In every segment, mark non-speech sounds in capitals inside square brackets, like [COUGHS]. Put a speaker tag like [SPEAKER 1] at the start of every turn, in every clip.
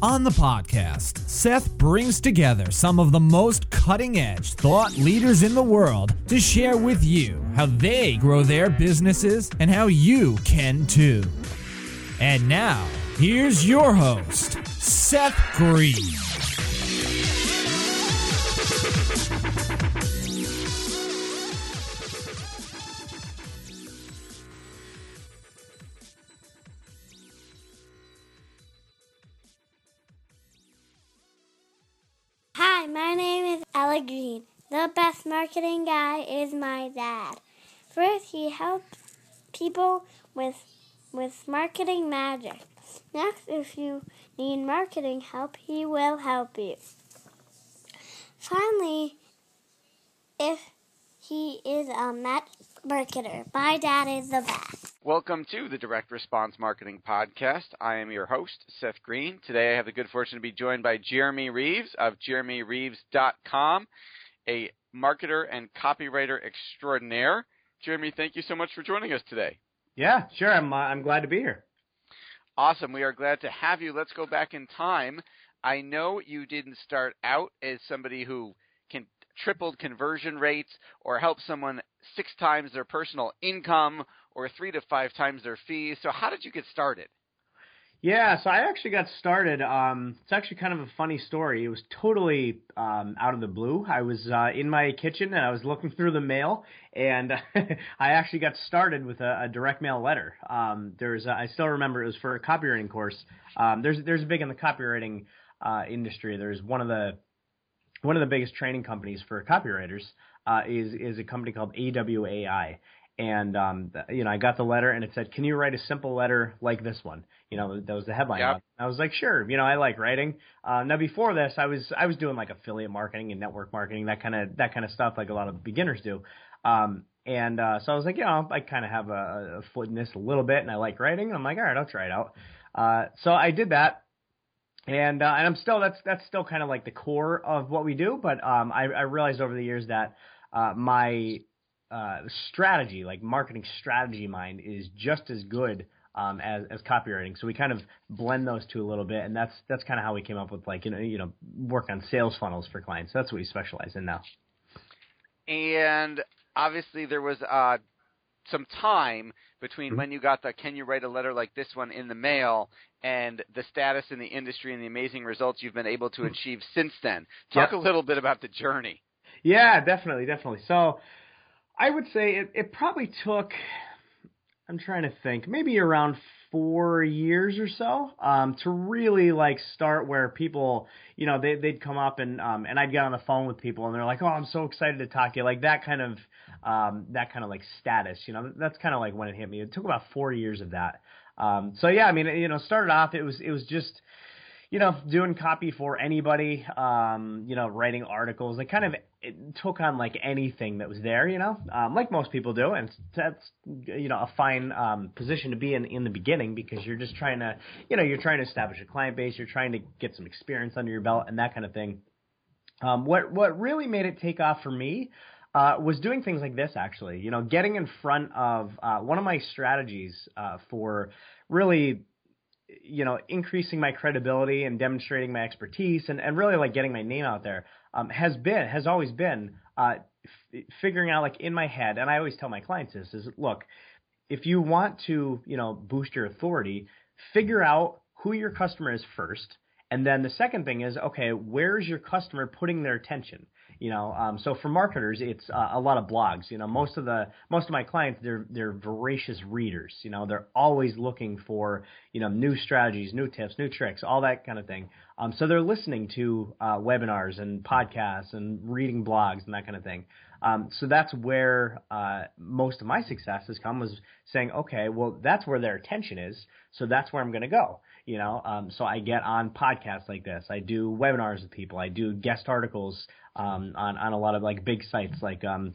[SPEAKER 1] On the podcast, Seth brings together some of the most cutting edge thought leaders in the world to share with you how they grow their businesses and how you can too. And now, here's your host, Seth
[SPEAKER 2] Greene. Best marketing guy is my dad. First, he helps people with with marketing magic. Next, if you need marketing help, he will help you. Finally, if he is a marketer, my dad is the best.
[SPEAKER 3] Welcome to the Direct Response Marketing Podcast. I am your host, Seth Greene. Today I have the good fortune to be joined by Jeremy Reeves of jeremyreeves.com, a marketer and copywriter extraordinaire. Jeremy, thank you so much for joining us today.
[SPEAKER 4] Yeah, sure. I'm uh, I'm glad to be here.
[SPEAKER 3] Awesome. We are glad to have you. Let's go back in time. I know you didn't start out as somebody who can tripled conversion rates or help someone six times their personal income or three to five times their fees. So how did you get started?
[SPEAKER 4] Yeah, so I actually got started. Um, it's actually kind of a funny story. It was totally um, out of the blue. I was uh, in my kitchen and I was looking through the mail, and [LAUGHS] I actually got started with a, a direct mail letter. Um, there's, a, I still remember it was for a copywriting course. Um, there's, there's big in the copywriting uh, industry. There's one of the one of the biggest training companies for copywriters uh, is is a company called AWAI, and um, you know I got the letter and it said, "Can you write a simple letter like this one?" You know that was the headline.
[SPEAKER 3] Yep.
[SPEAKER 4] I was like, "Sure." You know I like writing. Uh, now before this, I was I was doing like affiliate marketing and network marketing that kind of that kind of stuff like a lot of beginners do. Um, and uh, so I was like, you know, I kind of have a, a foot in this a little bit, and I like writing. And I'm like, all right, I'll try it out. Uh, so I did that and uh, and I'm still that's that's still kind of like the core of what we do. But um, I, I realized over the years that uh, my uh, strategy, like marketing strategy mind, is just as good um, as as copywriting. So we kind of blend those two a little bit, and that's that's kind of how we came up with like you know you know work on sales funnels for clients. That's what we specialize in now.
[SPEAKER 3] And obviously there was uh, some time between
[SPEAKER 4] Mm-hmm.
[SPEAKER 3] when you got the "Can you write a letter like this one" in the mail and the status in the industry and the amazing results you've been able to achieve since then. Talk a little bit about the journey.
[SPEAKER 4] Yeah, definitely, definitely. So I would say it, it probably took I'm trying to think, maybe around four years or so, um, to really like start where people, you know, they they'd come up and um and I'd get on the phone with people and they're like, Oh, I'm so excited to talk to you. Like that kind of um that kind of like status, you know, that's kind of like when it hit me. It took about four years of that. Um so yeah, I mean, you know, started off it was it was just you know, doing copy for anybody, um, you know, writing articles. It kind of took on like anything that was there, you know, um, like most people do, and that's you know a fine um, position to be in in the beginning because you're just trying to, you know, you're trying to establish a client base, you're trying to get some experience under your belt and that kind of thing. Um, what what really made it take off for me uh, was doing things like this actually. You know, getting in front of uh, one of my strategies uh, for really you know, increasing my credibility and demonstrating my expertise and, and really like getting my name out there um, has been, has always been uh, f- figuring out like in my head. And I always tell my clients this is look, if you want to, you know, boost your authority, figure out who your customer is first And then the second thing is, okay, where's your customer putting their attention? You know, um, so for marketers, it's uh, a lot of blogs. You know, most of the most of my clients, they're they're voracious readers. You know, they're always looking for you know new strategies, new tips, new tricks, all that kind of thing. Um, so they're listening to uh, webinars and podcasts and reading blogs and that kind of thing. Um, so that's where uh, most of my success has come was saying, okay, well, that's where their attention is, so that's where I'm going to go. You know, um, so I get on podcasts like this. I do webinars with people. I do guest articles um, on on a lot of like big sites like um,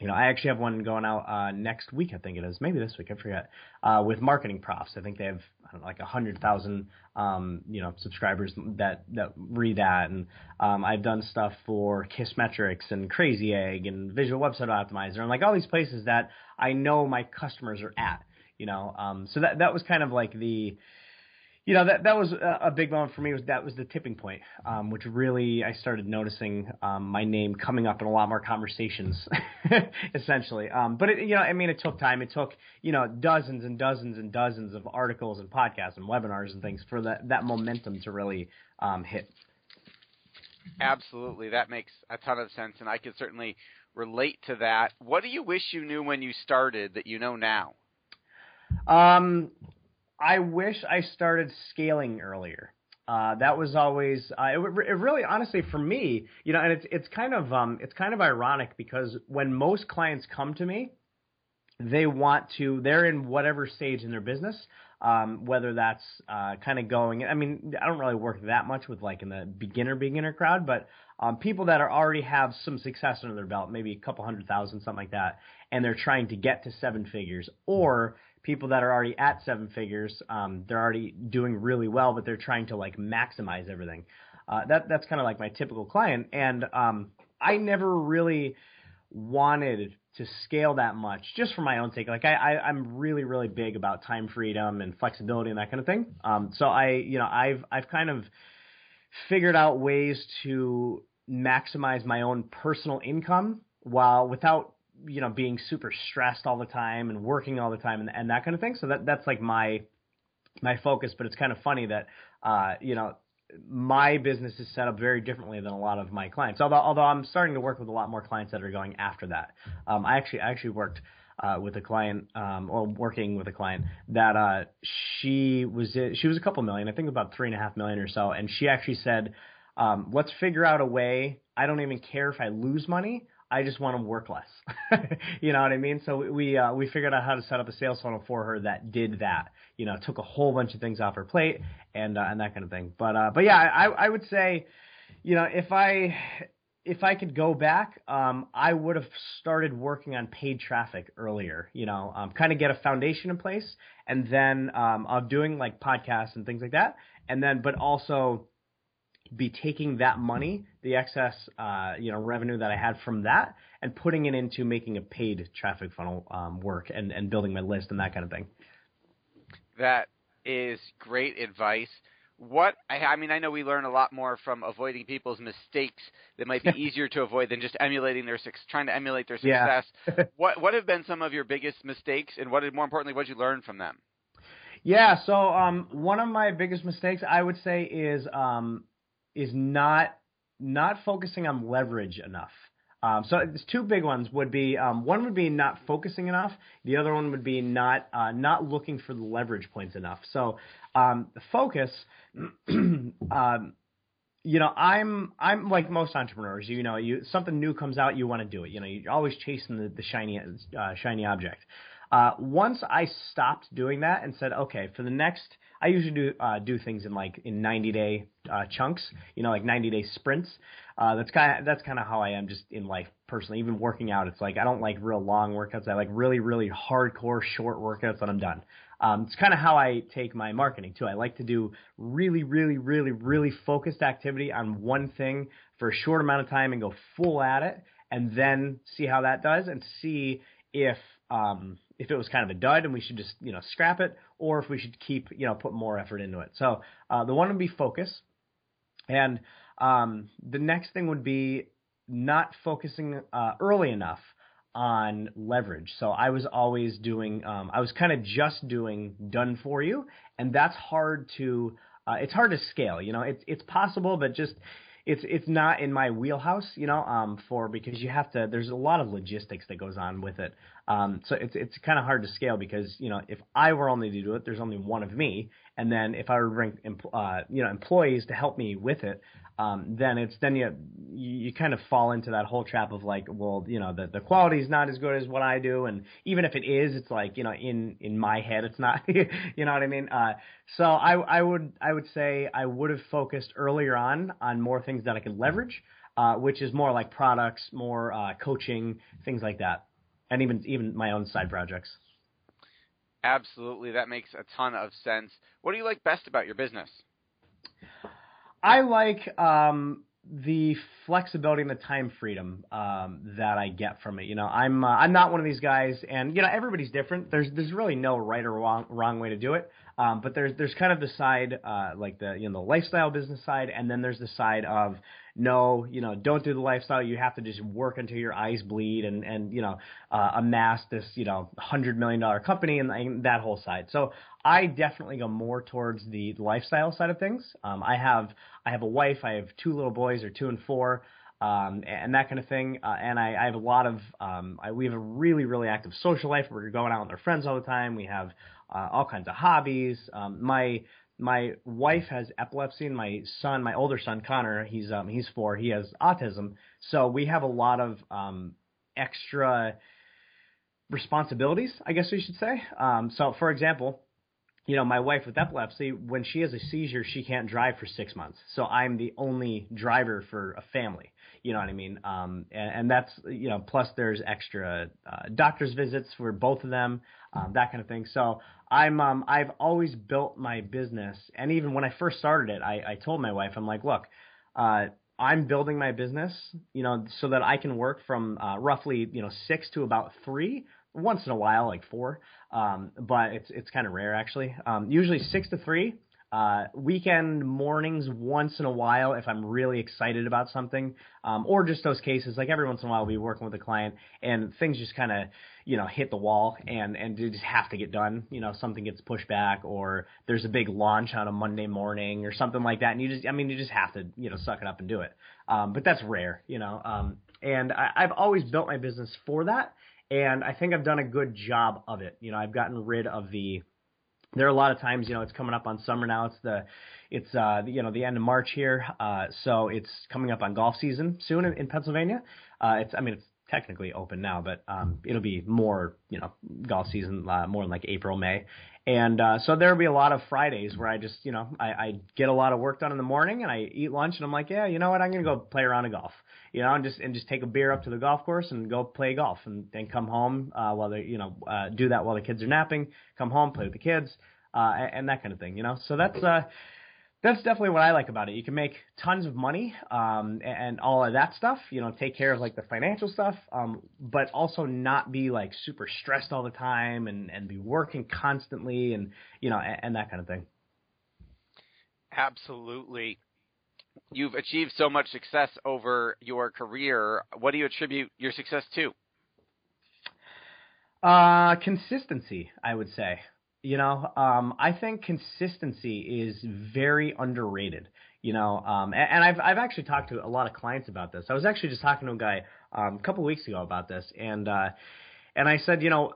[SPEAKER 4] you know, I actually have one going out uh, next week. I think it is, maybe this week. I forget. Uh, with MarketingProfs, I think they have I don't know, like a hundred thousand, um, you know, subscribers that that read that. And um, I've done stuff for Kissmetrics and Crazy Egg and Visual Website Optimizer and like all these places that I know my customers are at. You know, um, so that that was kind of like the you know that that was a, big moment for me. Was that was the tipping point, um, which really I started noticing um, my name coming up in a lot more conversations, [LAUGHS] essentially. Um, but it, you know, I mean, it took time. It took you know dozens and dozens and dozens of articles and podcasts and webinars and things for that that momentum to really um, hit.
[SPEAKER 3] Absolutely, that makes a ton of sense, and I can certainly relate to that. What do you wish you knew when you started that you know now?
[SPEAKER 4] Um, I wish I started scaling earlier. Uh, that was always uh, it, it. Really, honestly, for me, you know, and it's it's kind of um, it's kind of ironic because when most clients come to me, they want to. They're in whatever stage in their business, um, whether that's uh, kind of going. I mean, I don't really work that much with like in the beginner beginner crowd, but um, people that are already have some success under their belt, maybe a couple hundred thousand, something like that, and they're trying to get to seven figures, or people that are already at seven figures, um, they're already doing really well, but they're trying to like maximize everything. Uh, that that's kind of like my typical client, and um, I never really wanted to scale that much just for my own sake. Like I, I I'm really really big about time freedom and flexibility and that kind of thing. Um, so I you know I've I've kind of figured out ways to maximize my own personal income while without you know being super stressed all the time and working all the time and, and that kind of thing. So that that's like my my focus. But it's kind of funny that uh, you know my business is set up very differently than a lot of my clients. Although although I'm starting to work with a lot more clients that are going after that. Um, I actually I actually worked. Uh, with a client, um, or working with a client that uh, she was she was a couple million, I think about three and a half million or so, and she actually said, um, "Let's figure out a way. I don't even care if I lose money. I just want to work less. [LAUGHS] you know what I mean? So we uh, we figured out how to set up a sales funnel for her that did that. You know, took a whole bunch of things off her plate and uh, and that kind of thing. But uh, but yeah, I I would say, you know, if I if I could go back, um, I would have started working on paid traffic earlier. You know, um, kind of get a foundation in place, and then um, of doing like podcasts and things like that, and then but also be taking that money, the excess, uh, you know, revenue that I had from that, and putting it into making a paid traffic funnel um, work and, and building my list and that kind of thing.
[SPEAKER 3] That is great advice. What I, I mean, I know we learn a lot more from avoiding people's mistakes that might be [LAUGHS] easier to avoid than just emulating their trying to emulate their success. Yeah. [LAUGHS] what what have been some of your biggest mistakes, and what more importantly, what did you learn from them?
[SPEAKER 4] Yeah, so um, one of my biggest mistakes I would say is um, is not not focusing on leverage enough. Um, so two big ones would be um, one would be not focusing enough. The other one would be not uh, not looking for the leverage points enough. So um, focus. [CLEARS THROAT] um, you know, I'm I'm like most entrepreneurs. You know, you something new comes out, you want to do it. You know, you're always chasing the, the shiny uh, shiny object. Uh, once I stopped doing that and said, okay, for the next I usually do uh, do things in like in 90 day uh, chunks, you know, like 90 day sprints. Uh, that's kind of that's kind of how I am just in life personally. Even working out, it's like I don't like real long workouts. I like really really hardcore short workouts, and I'm done. Um, it's kind of how I take my marketing too. I like to do really really really really focused activity on one thing for a short amount of time and go full at it, and then see how that does and see if um, if it was kind of a dud and we should just you know scrap it, or if we should keep you know put more effort into it. So uh, the one would be focus, and um, the next thing would be not focusing uh, early enough on leverage. So I was always doing, um, I was kind of just doing done for you, and that's hard to uh, it's hard to scale. You know, it's it's possible, but just it's it's not in my wheelhouse, you know, um, for because you have to. There's a lot of logistics that goes on with it, um, so it's it's kind of hard to scale because you know if I were only to do it, there's only one of me, and then if I were to bring uh, you know employees to help me with it, um, then it's then you, you kind of fall into that whole trap of like, well, you know, the the quality is not as good as what I do, and even if it is, it's like you know, in in my head, it's not. [LAUGHS] you know what I mean? Uh, so I I would I would say I would have focused earlier on on more things that I could leverage, uh, which is more like products, more uh, coaching, things like that, and even even my own side projects.
[SPEAKER 3] Absolutely, that makes a ton of sense. What do you like best about your business?
[SPEAKER 4] I like um, the flexibility and the time freedom um, that I get from it. You know, I'm uh, I'm not one of these guys, and you know everybody's different. There's there's really no right or wrong wrong way to do it. Um, but there's there's kind of the side uh, like the you know the lifestyle business side, and then there's the side of no, you know, don't do the lifestyle. You have to just work until your eyes bleed and and you know uh, amass this you know hundred million dollar company and, and that whole side. So I definitely go more towards the lifestyle side of things. Um, I have I have a wife. I have two little boys, or two and four. Um, and that kind of thing. Uh, and I, I have a lot of, um, I, we have a really, really active social life. We're going out with our friends all the time. We have uh, all kinds of hobbies. Um, my my wife has epilepsy, and my son, my older son Connor, he's um, he's four. He has autism, so we have a lot of um, extra responsibilities, I guess we should say. Um, so, for example, you know, my wife with epilepsy, when she has a seizure, she can't drive for six months. So I'm the only driver for a family. You know what I mean? Um, and, and that's you know, plus there's extra uh, doctor's visits for both of them, um, that kind of thing. So I'm um, I've always built my business, and even when I first started it, I, I told my wife, I'm like, look. Uh, I'm building my business, you know, so that I can work from uh, roughly, you know, six to about three, once in a while, like four. Um, but it's it's kind of rare actually. Um, usually six to three. Uh, weekend mornings once in a while if I'm really excited about something, um, or just those cases like every once in a while I'll be working with a client and things just kind of you know hit the wall and and they just have to get done. You know something gets pushed back or there's a big launch on a Monday morning or something like that, and you just I mean you just have to you know suck it up and do it. Um, but that's rare, you know. Um, and I, I've always built my business for that, and I think I've done a good job of it. You know I've gotten rid of the there are a lot of times, you know, it's coming up on summer now. It's the, it's uh, you know, the end of March here, uh, so it's coming up on golf season soon in, in Pennsylvania. Uh, it's, I mean, it's technically open now, but um, it'll be more, you know, golf season uh, more in like April, May, and uh, so there'll be a lot of Fridays where I just, you know, I, I get a lot of work done in the morning and I eat lunch and I'm like, yeah, you know what, I'm gonna go play around a golf, you know, and just and just take a beer up to the golf course and go play golf and then come home uh, while they, you know, uh, do that while the kids are napping, come home, play with the kids, uh, and, and that kind of thing, you know. So that's uh, that's definitely what I like about it. You can make tons of money um, and all of that stuff. You know, take care of like the financial stuff, um, but also not be like super stressed all the time and and be working constantly and you know and, and that kind of thing.
[SPEAKER 3] Absolutely. You've achieved so much success over your career. What do you attribute your success to?
[SPEAKER 4] Uh, consistency, I would say. You know, um, I think consistency is very underrated. You know, um, and, and I've I've actually talked to a lot of clients about this. I was actually just talking to a guy um, a couple weeks ago about this, and uh, and I said, you know,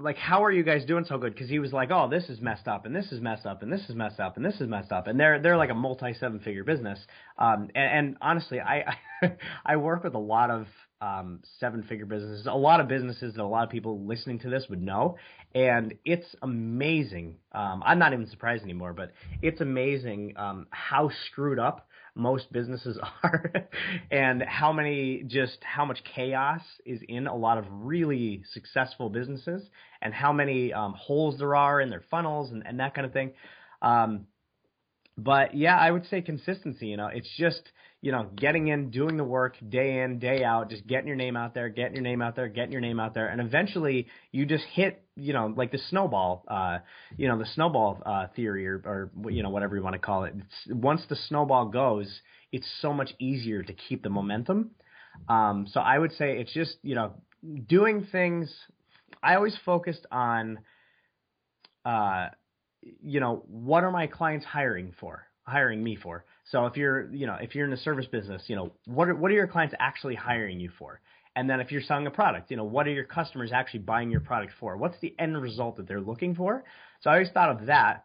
[SPEAKER 4] like how are you guys doing so good? Because he was like, oh, this is messed up, and this is messed up, and this is messed up, and this is messed up, and they're they're like a multi seven figure business. Um, and, and honestly, I [LAUGHS] I work with a lot of um, seven figure businesses, a lot of businesses that a lot of people listening to this would know. And it's amazing. Um, I'm not even surprised anymore, but it's amazing um, how screwed up most businesses [LAUGHS] are and how many just how much chaos is in a lot of really successful businesses and how many um, holes there are in their funnels and, and that kind of thing. Um, but yeah, I would say consistency. You know, it's just you know, getting in, doing the work day in, day out, just getting your name out there, getting your name out there, getting your name out there, and eventually you just hit, you know, like the snowball, uh, you know, the snowball uh, theory or, or you know whatever you want to call it. It's, once the snowball goes, it's so much easier to keep the momentum. Um, so I would say it's just you know doing things. I always focused on uh, you know, what are my clients hiring for? Hiring me for. So if you're, you know, if you're in a service business, you know, what are, what are your clients actually hiring you for? And then if you're selling a product, you know, what are your customers actually buying your product for? What's the end result that they're looking for? So I always thought of that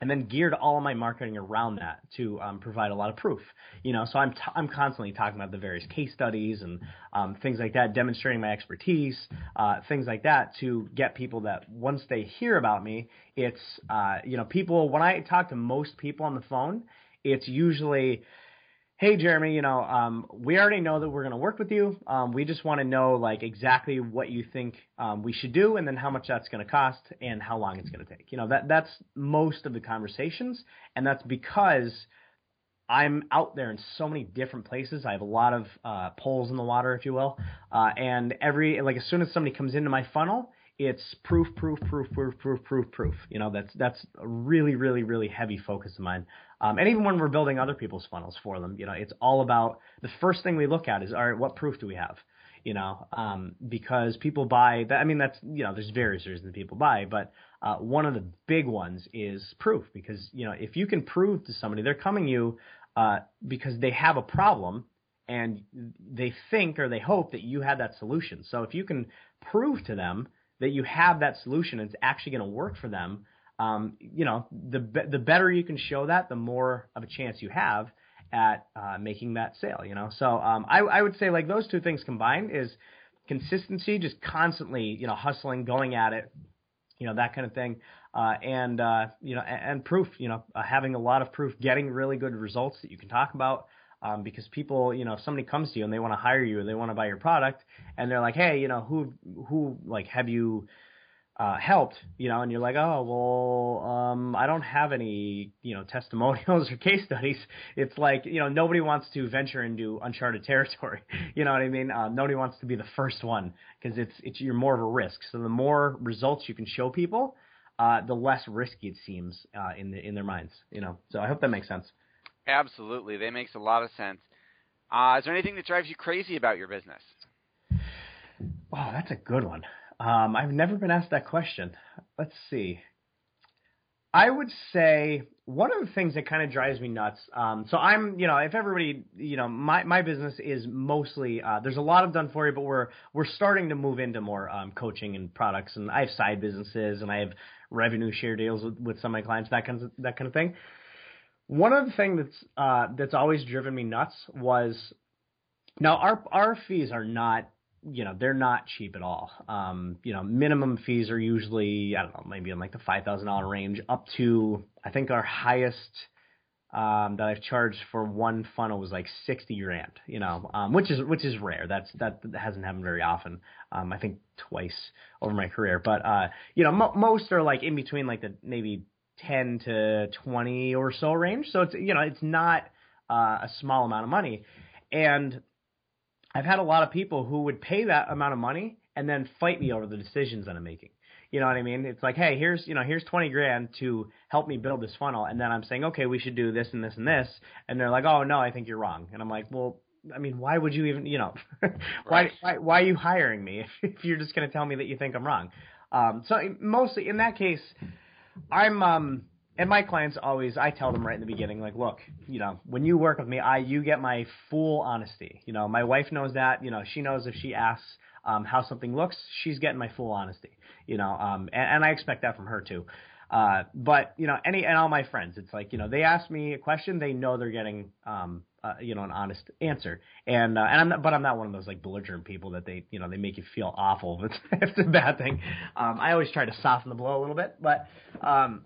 [SPEAKER 4] and then geared all of my marketing around that to um, provide a lot of proof. You know, so I'm t- I'm constantly talking about the various case studies and um, things like that, demonstrating my expertise, uh, things like that, to get people that once they hear about me, it's uh, you know, people when I talk to most people on the phone, it's usually hey jeremy you know um, we already know that we're going to work with you. Um, we just want to know like exactly what you think um, we should do and then how much that's going to cost and how long it's going to take. You know that that's most of the conversations and that's because i'm out there in so many different places. I have a lot of uh, poles in the water if you will. Uh, and every like as soon as somebody comes into my funnel it's proof, proof, proof, proof, proof, proof, proof. You know, that's that's a really, really, really heavy focus of mine. Um, and even when we're building other people's funnels for them, you know, it's all about the first thing we look at is, all right, what proof do we have? You know, um, because people buy that. I mean, that's you know, there's various reasons people buy, but uh, one of the big ones is proof because you know, if you can prove to somebody they're coming you uh, because they have a problem and they think or they hope that you have that solution. So if you can prove to them that you have that solution and it's actually going to work for them, um, you know, the the better you can show that, the more of a chance you have at uh, making that sale. You know, so um, I, I would say like those two things combined is consistency, just constantly, you know, hustling, going at it, you know, that kind of thing, uh, and uh, you know, and, and proof, you know, uh, having a lot of proof, getting really good results that you can talk about um, because people, you know, if somebody comes to you and they want to hire you and they want to buy your product and they're like, hey, you know, who, who, like, have you uh, helped, you know, and you're like, oh, well, um, I don't have any, you know, [LAUGHS] testimonials or case studies. It's like, you know, nobody wants to venture into uncharted territory. [LAUGHS] You know what I mean? Uh, nobody wants to be the first one because it's, it's, you're more of a risk. So the more results you can show people, uh, the less risky it seems, uh, in the, in their minds, you know. So I hope that makes sense.
[SPEAKER 3] Absolutely, that makes a lot of sense. Uh, is there anything that drives you crazy about your business?
[SPEAKER 4] Oh, that's a good one. Um, I've never been asked that question. Let's see. I would say one of the things that kind of drives me nuts. Um, so I'm, you know, if everybody, you know, my my business is mostly uh, there's a lot of done for you, but we're we're starting to move into more um, coaching and products, and I have side businesses and I have revenue share deals with, with some of my clients, that kind of that kind of thing. One of the things that's uh, that's always driven me nuts was now our our fees are not you know they're not cheap at all. Um, you know minimum fees are usually I don't know maybe in like the five thousand dollar range up to I think our highest um, that I've charged for one funnel was like sixty grand. You know um, which is which is rare. That's that, hasn't happened very often. Um, I think twice over my career, but uh, you know mo- most are like in between like the maybe 10 to 20 or so range. So it's you know it's not uh, a small amount of money, and I've had a lot of people who would pay that amount of money and then fight me over the decisions that I'm making. You know what I mean? It's like, hey, here's you know here's 20 grand to help me build this funnel, and then I'm saying, okay, we should do this and this and this, and they're like, oh no, I think you're wrong, and I'm like, well. I mean, why would you even, you know, [LAUGHS] why, why, why are you hiring me if, [LAUGHS] if you're just going to tell me that you think I'm wrong? Um, so mostly in that case, I'm um and my clients always I tell them right in the beginning like look you know when you work with me I you get my full honesty. You know my wife knows that you know she knows if she asks um, how something looks she's getting my full honesty. You know um, and, and I expect that from her too uh, but you know any and all my friends it's like you know they ask me a question they know they're getting um, uh, you know an honest answer. And uh, and I'm not, but I'm not one of those like belligerent people that they you know they make you feel awful if it's, [LAUGHS] if it's a bad thing. Um, I always try to soften the blow a little bit but um,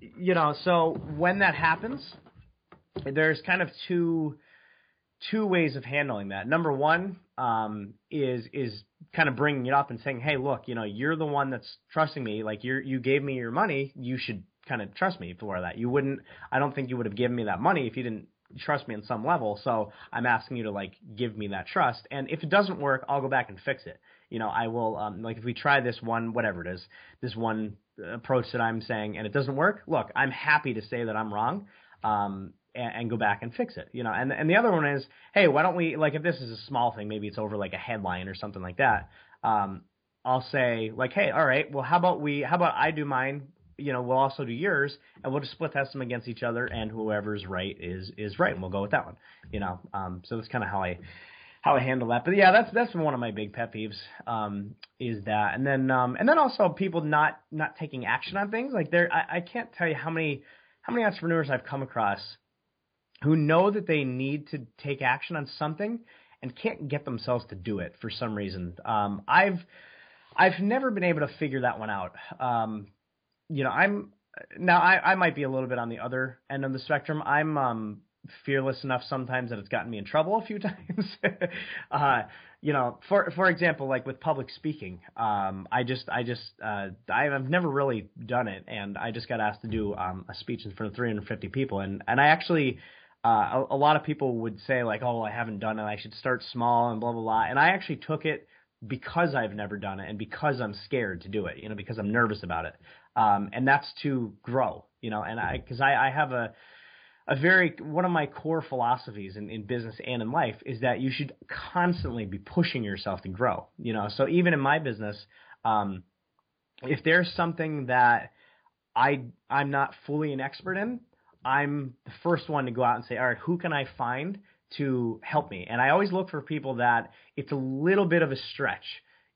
[SPEAKER 4] you know so when that happens there's kind of two two ways of handling that number one um, is is kind of bringing it up and saying hey look you know you're the one that's trusting me like you you gave me your money you should kind of trust me for that you wouldn't I don't think you would have given me that money if you didn't trust me on some level. So I'm asking you to like give me that trust. And if it doesn't work, I'll go back and fix it. You know, I will um, like if we try this one, whatever it is, this one approach that I'm saying, and it doesn't work. Look, I'm happy to say that I'm wrong. Um, and, and go back and fix it, you know. And and the other one is, hey, why don't we like if this is a small thing, maybe it's over like a headline or something like that. Um, I'll say like, hey, all right, well, how about we, how about I do mine you know, we'll also do yours, and we'll just split test them against each other, and whoever's right is is right, and we'll go with that one. You know, um, so that's kind of how I how I handle that. But yeah, that's that's one of my big pet peeves um, is that, and then um, and then also people not not taking action on things. Like there, I, I can't tell you how many how many entrepreneurs I've come across who know that they need to take action on something and can't get themselves to do it for some reason. Um, I've I've never been able to figure that one out. Um, you know, I'm now I, I might be a little bit on the other end of the spectrum. I'm um, fearless enough sometimes that it's gotten me in trouble a few [LAUGHS] times. uh, you know, for for example, like with public speaking, um, I just I just uh, I've never really done it, and I just got asked to do um, a speech in front of 350 people, and and I actually. Uh, a, a lot of people would say like, "Oh, I haven't done it. I should start small and blah blah blah." And I actually took it because I've never done it and because I'm scared to do it, you know, because I'm nervous about it. Um, and that's to grow, you know, and I, cause I, I have a, a very, one of my core philosophies in, in business and in life is that you should constantly be pushing yourself to grow, you know, so even in my business, um, if there's something that I, I'm not fully an expert in, I'm the first one to go out and say, all right, who can I find to help me. And I always look for people that it's a little bit of a stretch,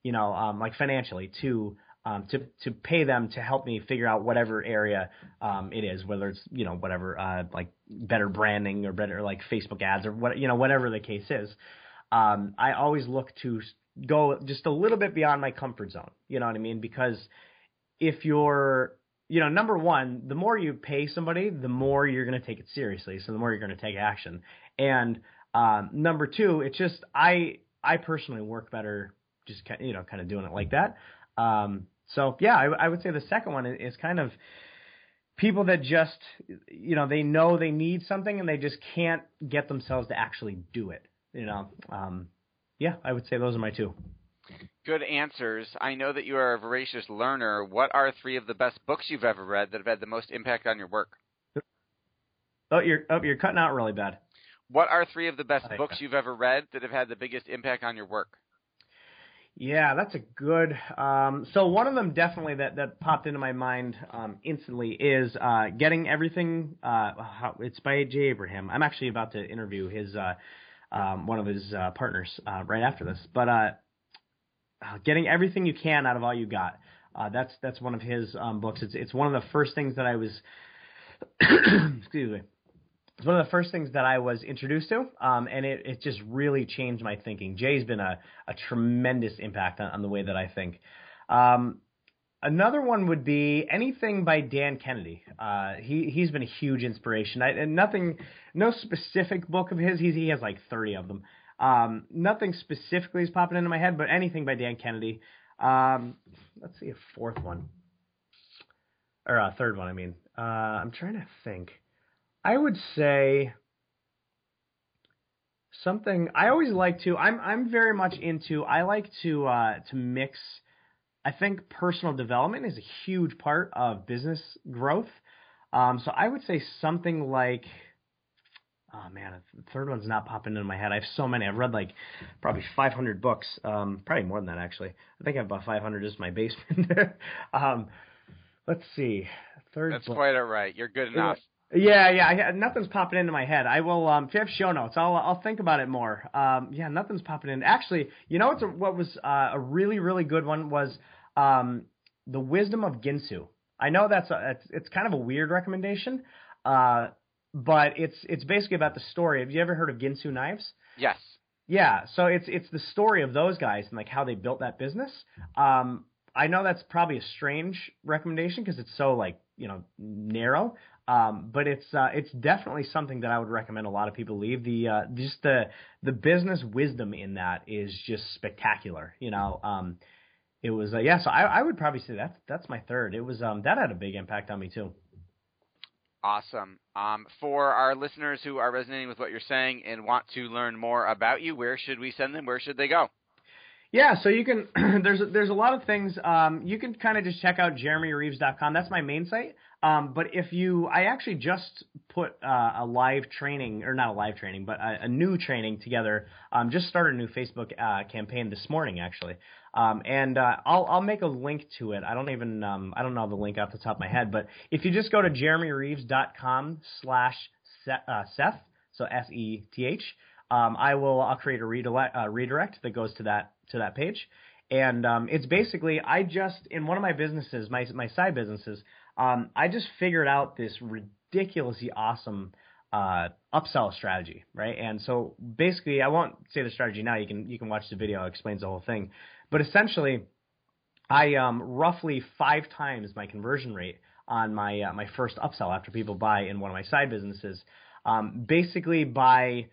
[SPEAKER 4] you know, um, like financially to um, to to pay them to help me figure out whatever area um, it is, whether it's you know whatever uh, like better branding or better like Facebook ads or what you know whatever the case is. Um, I always look to go just a little bit beyond my comfort zone. You know what I mean? Because if you're you know, number one, the more you pay somebody, the more you're going to take it seriously. So the more you're going to take action. And um, number two, it's just I I personally work better just you know kind of doing it like that. Um, so yeah, I, I would say the second one is kind of people that just you know they know they need something and they just can't get themselves to actually do it. You know, um, yeah, I would say those are my two.
[SPEAKER 3] Good answers. I know that you are a voracious learner. What are three of the best books you've ever read that have had the most impact on your work?
[SPEAKER 4] Oh, you're oh, you're cutting out really bad.
[SPEAKER 3] What are three of the best books you've ever read that have had the biggest impact on your work?
[SPEAKER 4] Yeah, that's a good. Um, so one of them definitely that that popped into my mind um, instantly is uh, getting everything. Uh, how, it's by Jay Abraham. I'm actually about to interview his uh, um, one of his uh, partners uh, right after this, but uh, getting everything you can out of all you got. that's that's one of his um, books. It's it's one of the first things that I was. [COUGHS] excuse me it's one of the first things that I was introduced to, um, and it, it just really changed my thinking. Jay's been a, a tremendous impact on, on the way that I think. Um, another one would be anything by Dan Kennedy. Uh, he he's been a huge inspiration. I, and nothing, no specific book of his. He's, he has like thirty of them. Um, nothing specifically is popping into my head, but anything by Dan Kennedy. Um, let's see a fourth one or a third one. I mean, uh, I'm trying to think. I would say something I always like to I'm I'm very much into I like to uh to mix I think personal development is a huge part of business growth. Um so I would say something like oh man, the third one's not popping into my head. I have so many. I've read like probably 500 books, um probably more than that actually. I think I have about 500 just in my basement. [LAUGHS] um let's see. Third
[SPEAKER 3] That's
[SPEAKER 4] book.
[SPEAKER 3] quite all right. You're good enough.
[SPEAKER 4] Yeah, yeah. I, nothing's popping into my head. I will. Um, if you have show notes, I'll I'll think about it more. Um, yeah, nothing's popping in. Actually, you know what's a, what was uh, a really really good one was um, the Wisdom of Ginsu. I know that's a, it's it's kind of a weird recommendation, uh, but it's it's basically about the story. Have you ever heard of Ginsu knives?
[SPEAKER 3] Yes.
[SPEAKER 4] Yeah. So it's it's the story of those guys and like how they built that business. Um, I know that's probably a strange recommendation because it's so like you know narrow. Um, but it's uh, it's definitely something that I would recommend a lot of people leave. The uh, just the the business wisdom in that is just spectacular. You know, um, it was uh, yeah. So I, I would probably say that's that's my third. It was um, that had a big impact on me too.
[SPEAKER 3] Awesome. Um, for our listeners who are resonating with what you're saying and want to learn more about you, where should we send them? Where should they go?
[SPEAKER 4] Yeah, so you can [CLEARS THROAT] there's there's a lot of things. Um, you can kind of just check out jeremyreeves.com. That's my main site. Um, but if you, I actually just put uh, a live training, or not a live training, but a, a new training together. Um, just started a new Facebook uh, campaign this morning, actually. Um, and uh, I'll I'll make a link to it. I don't even um, I don't know the link off the top of my head, but if you just go to jeremyreeves.com slash uh, Seth, so S E T H, um, I will I'll create a redirect, uh, redirect that goes to that to that page, and um, it's basically I just in one of my businesses, my my side businesses, um, I just figured out this ridiculously awesome uh, upsell strategy, right? And so basically, I won't say the strategy now. You can you can watch the video; it explains the whole thing. But essentially, I um, roughly five times my conversion rate on my uh, my first upsell after people buy in one of my side businesses, um, basically by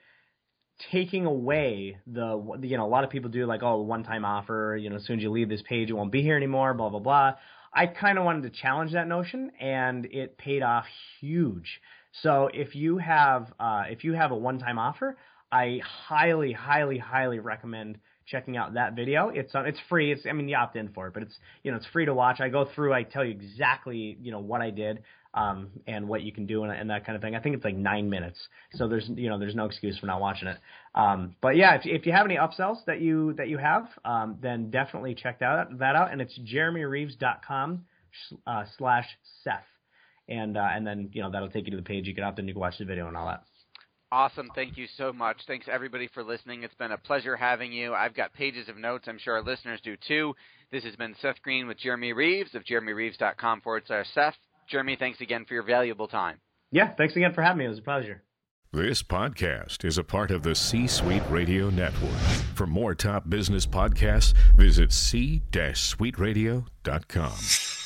[SPEAKER 4] taking away the you know a lot of people do like oh one time offer you know as soon as you leave this page it won't be here anymore blah blah blah. I kind of wanted to challenge that notion and it paid off huge. So if you have uh, if you have a one time offer, I highly highly highly recommend checking out that video. It's uh, it's free. It's I mean you opt in for it, but it's you know it's free to watch. I go through. I tell you exactly you know what I did um, and what you can do and, and that kind of thing. I think it's like nine minutes, so there's you know there's no excuse for not watching it. Um, but yeah, if, if you have any upsells that you that you have, um, then definitely check that that out. And it's jeremyreeves.com uh, slash Seth, and uh, and then you know that'll take you to the page. You can opt in, you can watch the video and all that.
[SPEAKER 3] Awesome. Thank you so much. Thanks everybody for listening. It's been a pleasure having you. I've got pages of notes. I'm sure our listeners do too. This has been Seth Greene with Jeremy Reeves of jeremyreeves.com forward slash Seth. Jeremy, thanks again for your valuable time.
[SPEAKER 4] Yeah, thanks again for having me. It was a pleasure.
[SPEAKER 5] This podcast is a part of the C Suite Radio Network. For more top business podcasts, visit c-suiteradio.com.